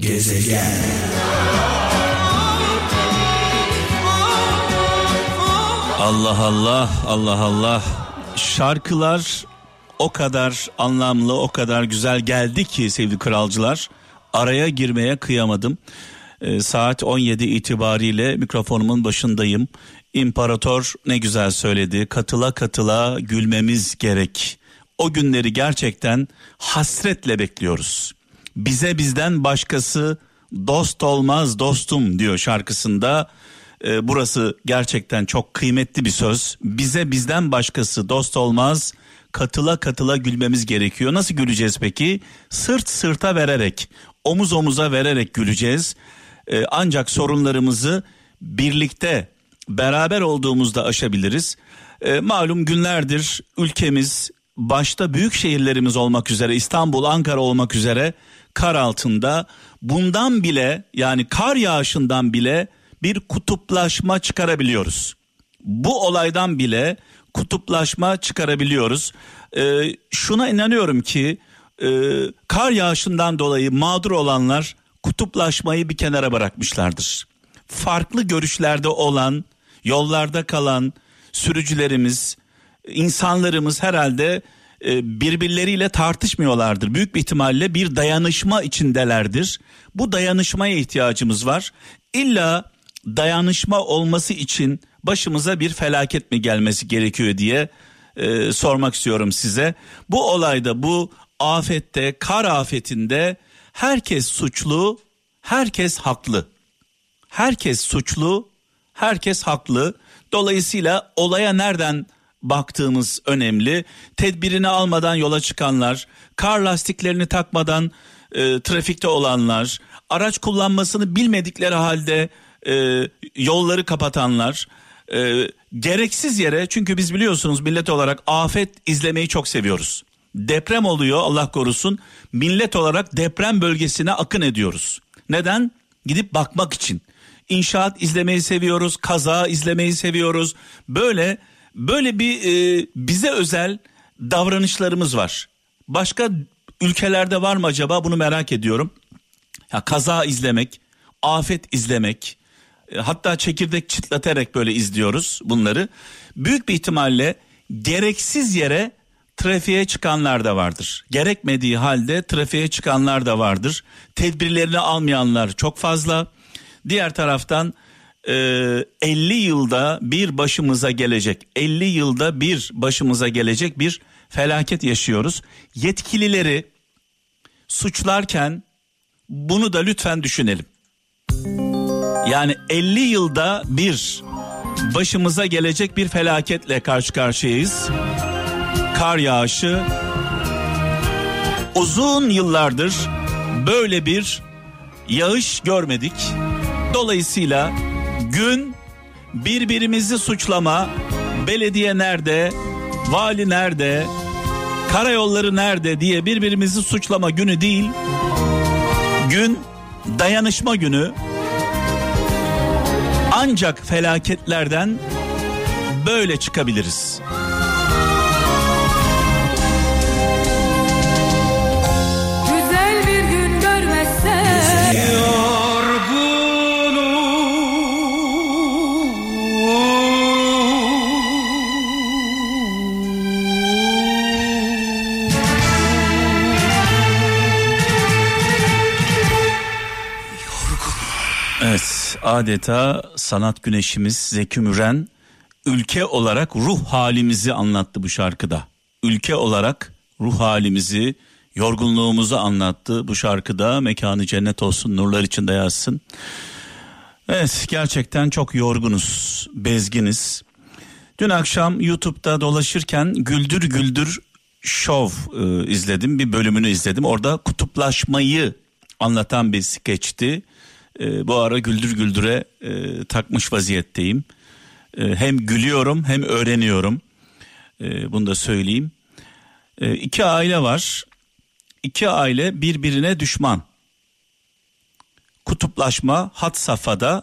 Gezegen Allah Allah Allah Allah şarkılar o kadar anlamlı o kadar güzel geldi ki sevgili kralcılar araya girmeye kıyamadım. Ee, saat 17 itibariyle mikrofonumun başındayım. İmparator ne güzel söyledi. Katıla katıla gülmemiz gerek. O günleri gerçekten hasretle bekliyoruz. Bize bizden başkası dost olmaz dostum diyor şarkısında. Ee, burası gerçekten çok kıymetli bir söz. Bize bizden başkası dost olmaz. Katıla katıla gülmemiz gerekiyor. Nasıl güleceğiz peki? Sırt sırta vererek, omuz omuza vererek güleceğiz. Ee, ancak sorunlarımızı birlikte beraber olduğumuzda aşabiliriz. Ee, malum günlerdir ülkemiz başta büyük şehirlerimiz olmak üzere İstanbul, Ankara olmak üzere kar altında bundan bile yani kar yağışından bile bir kutuplaşma çıkarabiliyoruz. Bu olaydan bile kutuplaşma çıkarabiliyoruz. Ee, şuna inanıyorum ki e, kar yağışından dolayı mağdur olanlar kutuplaşmayı bir kenara bırakmışlardır. Farklı görüşlerde olan, yollarda kalan sürücülerimiz, insanlarımız herhalde birbirleriyle tartışmıyorlardır. Büyük bir ihtimalle bir dayanışma içindelerdir. Bu dayanışmaya ihtiyacımız var. İlla dayanışma olması için başımıza bir felaket mi gelmesi gerekiyor diye e, sormak istiyorum size. Bu olayda bu afette kar afetinde herkes suçlu herkes haklı. Herkes suçlu herkes haklı. Dolayısıyla olaya nereden baktığımız önemli. Tedbirini almadan yola çıkanlar, kar lastiklerini takmadan e, trafikte olanlar, araç kullanmasını bilmedikleri halde e, yolları kapatanlar, e, gereksiz yere çünkü biz biliyorsunuz millet olarak afet izlemeyi çok seviyoruz. Deprem oluyor Allah korusun millet olarak deprem bölgesine akın ediyoruz. Neden? Gidip bakmak için. İnşaat izlemeyi seviyoruz, kaza izlemeyi seviyoruz. Böyle böyle bir e, bize özel davranışlarımız var. Başka ülkelerde var mı acaba bunu merak ediyorum. Ya kaza izlemek, afet izlemek, e, hatta çekirdek çıtlatarak böyle izliyoruz bunları. Büyük bir ihtimalle gereksiz yere trafiğe çıkanlar da vardır. Gerekmediği halde trafiğe çıkanlar da vardır. Tedbirlerini almayanlar çok fazla. Diğer taraftan e, 50 yılda bir başımıza gelecek, 50 yılda bir başımıza gelecek bir felaket yaşıyoruz. Yetkilileri suçlarken bunu da lütfen düşünelim. Yani 50 yılda bir başımıza gelecek bir felaketle karşı karşıyayız. Kar yağışı uzun yıllardır böyle bir yağış görmedik. Dolayısıyla gün birbirimizi suçlama, belediye nerede, vali nerede, karayolları nerede diye birbirimizi suçlama günü değil. Gün dayanışma günü. Ancak felaketlerden böyle çıkabiliriz. Adeta sanat güneşimiz Zeki Müren ülke olarak ruh halimizi anlattı bu şarkıda. Ülke olarak ruh halimizi, yorgunluğumuzu anlattı bu şarkıda. Mekanı cennet olsun, nurlar içinde yazsın. Evet gerçekten çok yorgunuz, bezginiz. Dün akşam YouTube'da dolaşırken Güldür Güldür Şov e, izledim. Bir bölümünü izledim. Orada kutuplaşmayı anlatan bir skeçti. E, bu ara Güldür Güldür'e e, takmış vaziyetteyim. E, hem gülüyorum hem öğreniyorum. E, bunu da söyleyeyim. E, iki aile var. İki aile birbirine düşman. Kutuplaşma hat safhada.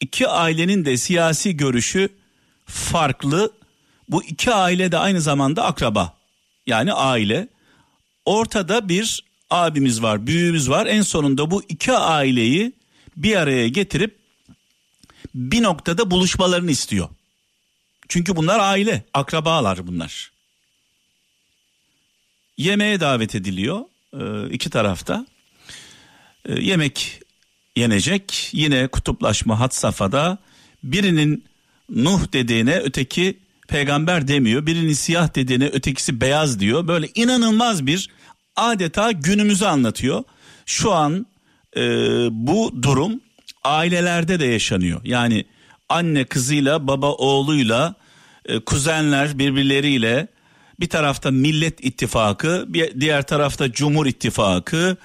İki ailenin de siyasi görüşü farklı. Bu iki aile de aynı zamanda akraba. Yani aile. Ortada bir abimiz var, büyüğümüz var. En sonunda bu iki aileyi bir araya getirip bir noktada buluşmalarını istiyor. Çünkü bunlar aile, akrabalar bunlar. Yemeğe davet ediliyor e, iki tarafta. E, yemek yenecek. Yine kutuplaşma hat safhada. Birinin Nuh dediğine öteki peygamber demiyor. Birinin siyah dediğine ötekisi beyaz diyor. Böyle inanılmaz bir adeta günümüzü anlatıyor. Şu an e, bu durum ailelerde de yaşanıyor. Yani anne kızıyla baba oğluyla e, kuzenler birbirleriyle bir tarafta Millet İttifakı bir diğer tarafta Cumhur İttifakı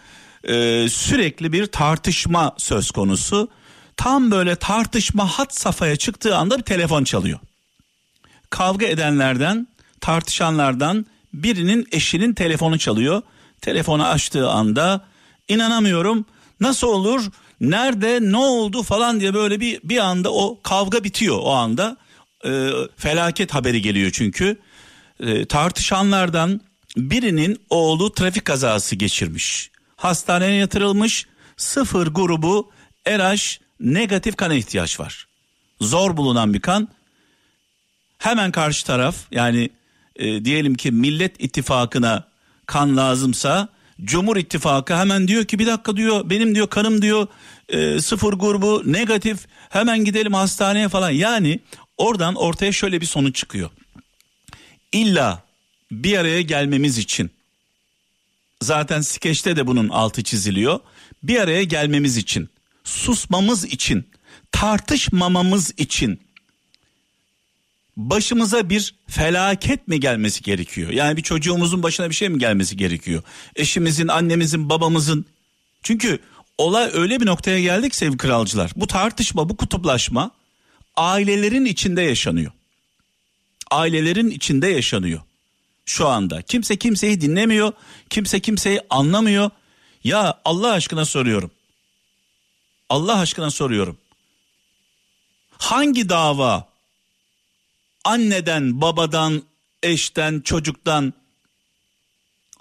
e, sürekli bir tartışma söz konusu. Tam böyle tartışma hat safhaya çıktığı anda bir telefon çalıyor. Kavga edenlerden tartışanlardan birinin eşinin telefonu çalıyor. Telefonu açtığı anda inanamıyorum nasıl olur? Nerede? Ne oldu falan diye böyle bir bir anda o kavga bitiyor o anda. E, felaket haberi geliyor çünkü. E, tartışanlardan birinin oğlu trafik kazası geçirmiş. Hastaneye yatırılmış. Sıfır grubu RH negatif kana ihtiyaç var. Zor bulunan bir kan. Hemen karşı taraf yani e, diyelim ki Millet İttifakı'na kan lazımsa Cumhur İttifakı hemen diyor ki bir dakika diyor benim diyor kanım diyor e, sıfır grubu negatif hemen gidelim hastaneye falan. Yani oradan ortaya şöyle bir sonuç çıkıyor. İlla bir araya gelmemiz için zaten skeçte de bunun altı çiziliyor. Bir araya gelmemiz için, susmamız için, tartışmamamız için başımıza bir felaket mi gelmesi gerekiyor? Yani bir çocuğumuzun başına bir şey mi gelmesi gerekiyor? Eşimizin, annemizin, babamızın. Çünkü olay öyle bir noktaya geldik sevgili kralcılar. Bu tartışma, bu kutuplaşma ailelerin içinde yaşanıyor. Ailelerin içinde yaşanıyor şu anda. Kimse kimseyi dinlemiyor, kimse kimseyi anlamıyor. Ya Allah aşkına soruyorum. Allah aşkına soruyorum. Hangi dava anneden, babadan, eşten, çocuktan,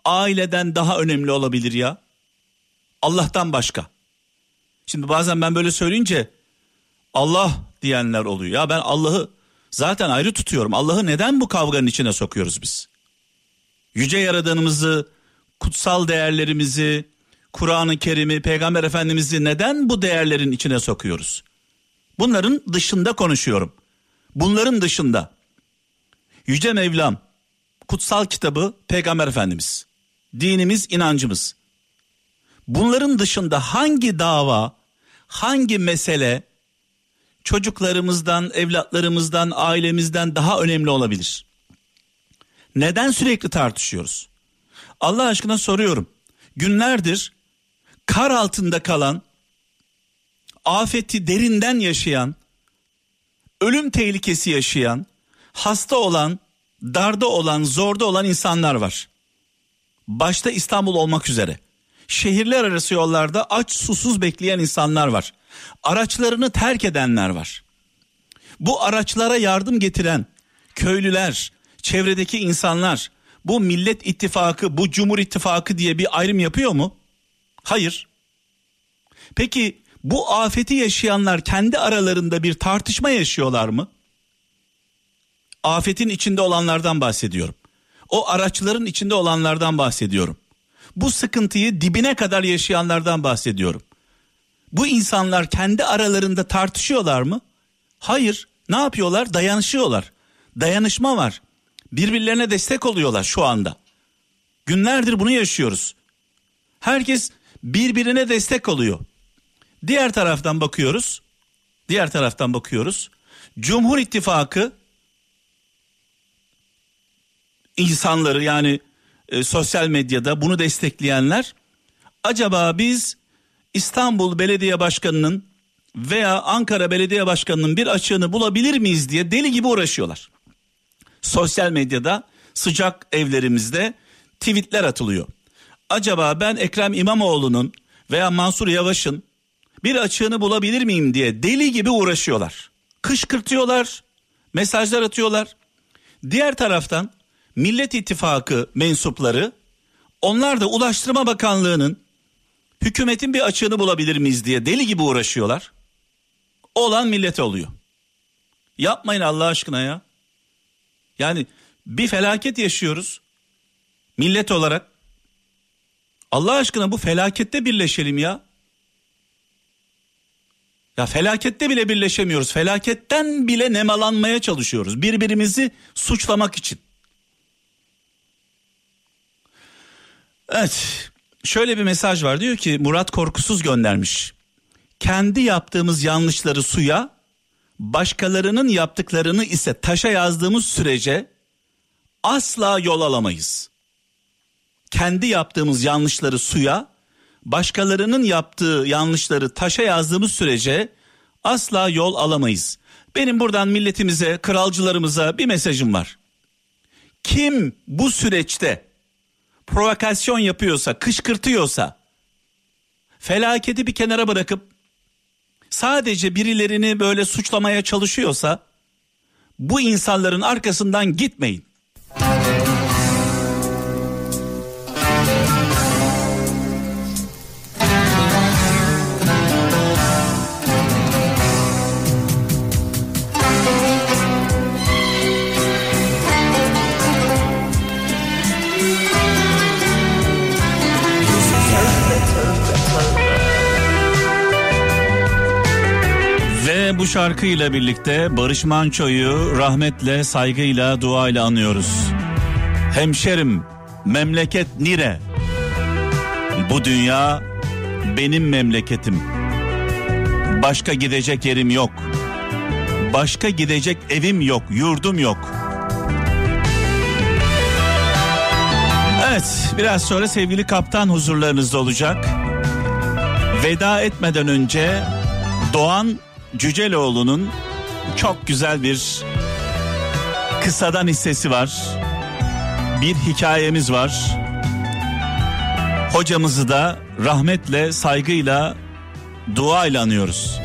aileden daha önemli olabilir ya? Allah'tan başka. Şimdi bazen ben böyle söyleyince Allah diyenler oluyor. Ya ben Allah'ı zaten ayrı tutuyorum. Allah'ı neden bu kavganın içine sokuyoruz biz? Yüce yaradanımızı, kutsal değerlerimizi, Kur'an-ı Kerim'i, Peygamber Efendimiz'i neden bu değerlerin içine sokuyoruz? Bunların dışında konuşuyorum. Bunların dışında Yüce Mevlam, kutsal kitabı Peygamber Efendimiz, dinimiz, inancımız. Bunların dışında hangi dava, hangi mesele çocuklarımızdan, evlatlarımızdan, ailemizden daha önemli olabilir? Neden sürekli tartışıyoruz? Allah aşkına soruyorum. Günlerdir kar altında kalan, afeti derinden yaşayan, ölüm tehlikesi yaşayan, hasta olan, darda olan, zorda olan insanlar var. Başta İstanbul olmak üzere. Şehirler arası yollarda aç susuz bekleyen insanlar var. Araçlarını terk edenler var. Bu araçlara yardım getiren köylüler, çevredeki insanlar bu Millet İttifakı, bu Cumhur İttifakı diye bir ayrım yapıyor mu? Hayır. Peki bu afeti yaşayanlar kendi aralarında bir tartışma yaşıyorlar mı? Afetin içinde olanlardan bahsediyorum. O araçların içinde olanlardan bahsediyorum. Bu sıkıntıyı dibine kadar yaşayanlardan bahsediyorum. Bu insanlar kendi aralarında tartışıyorlar mı? Hayır. Ne yapıyorlar? Dayanışıyorlar. Dayanışma var. Birbirlerine destek oluyorlar şu anda. Günlerdir bunu yaşıyoruz. Herkes birbirine destek oluyor. Diğer taraftan bakıyoruz. Diğer taraftan bakıyoruz. Cumhur İttifakı insanları yani e, sosyal medyada bunu destekleyenler acaba biz İstanbul Belediye Başkanı'nın veya Ankara Belediye Başkanı'nın bir açığını bulabilir miyiz diye deli gibi uğraşıyorlar. Sosyal medyada sıcak evlerimizde tweetler atılıyor. Acaba ben Ekrem İmamoğlu'nun veya Mansur Yavaş'ın bir açığını bulabilir miyim diye deli gibi uğraşıyorlar. Kışkırtıyorlar, mesajlar atıyorlar. Diğer taraftan Millet İttifakı mensupları Onlar da Ulaştırma Bakanlığı'nın hükümetin bir açığını bulabilir miyiz diye deli gibi uğraşıyorlar. Olan millete oluyor. Yapmayın Allah aşkına ya. Yani bir felaket yaşıyoruz. Millet olarak. Allah aşkına bu felakette birleşelim ya. Ya felakette bile birleşemiyoruz. Felaketten bile nemalanmaya çalışıyoruz. Birbirimizi suçlamak için. Evet. Şöyle bir mesaj var. Diyor ki Murat Korkusuz göndermiş. Kendi yaptığımız yanlışları suya, başkalarının yaptıklarını ise taşa yazdığımız sürece asla yol alamayız. Kendi yaptığımız yanlışları suya, başkalarının yaptığı yanlışları taşa yazdığımız sürece asla yol alamayız. Benim buradan milletimize, kralcılarımıza bir mesajım var. Kim bu süreçte provokasyon yapıyorsa, kışkırtıyorsa, felaketi bir kenara bırakıp sadece birilerini böyle suçlamaya çalışıyorsa bu insanların arkasından gitmeyin. Şarkıyla birlikte Barış Manço'yu rahmetle, saygıyla, duayla anıyoruz. Hemşerim, memleket nire? Bu dünya benim memleketim. Başka gidecek yerim yok. Başka gidecek evim yok, yurdum yok. Evet, biraz sonra sevgili kaptan huzurlarınızda olacak. Veda etmeden önce Doğan Cüceloğlu'nun çok güzel bir kısadan hissesi var. Bir hikayemiz var. Hocamızı da rahmetle, saygıyla, duayla anıyoruz.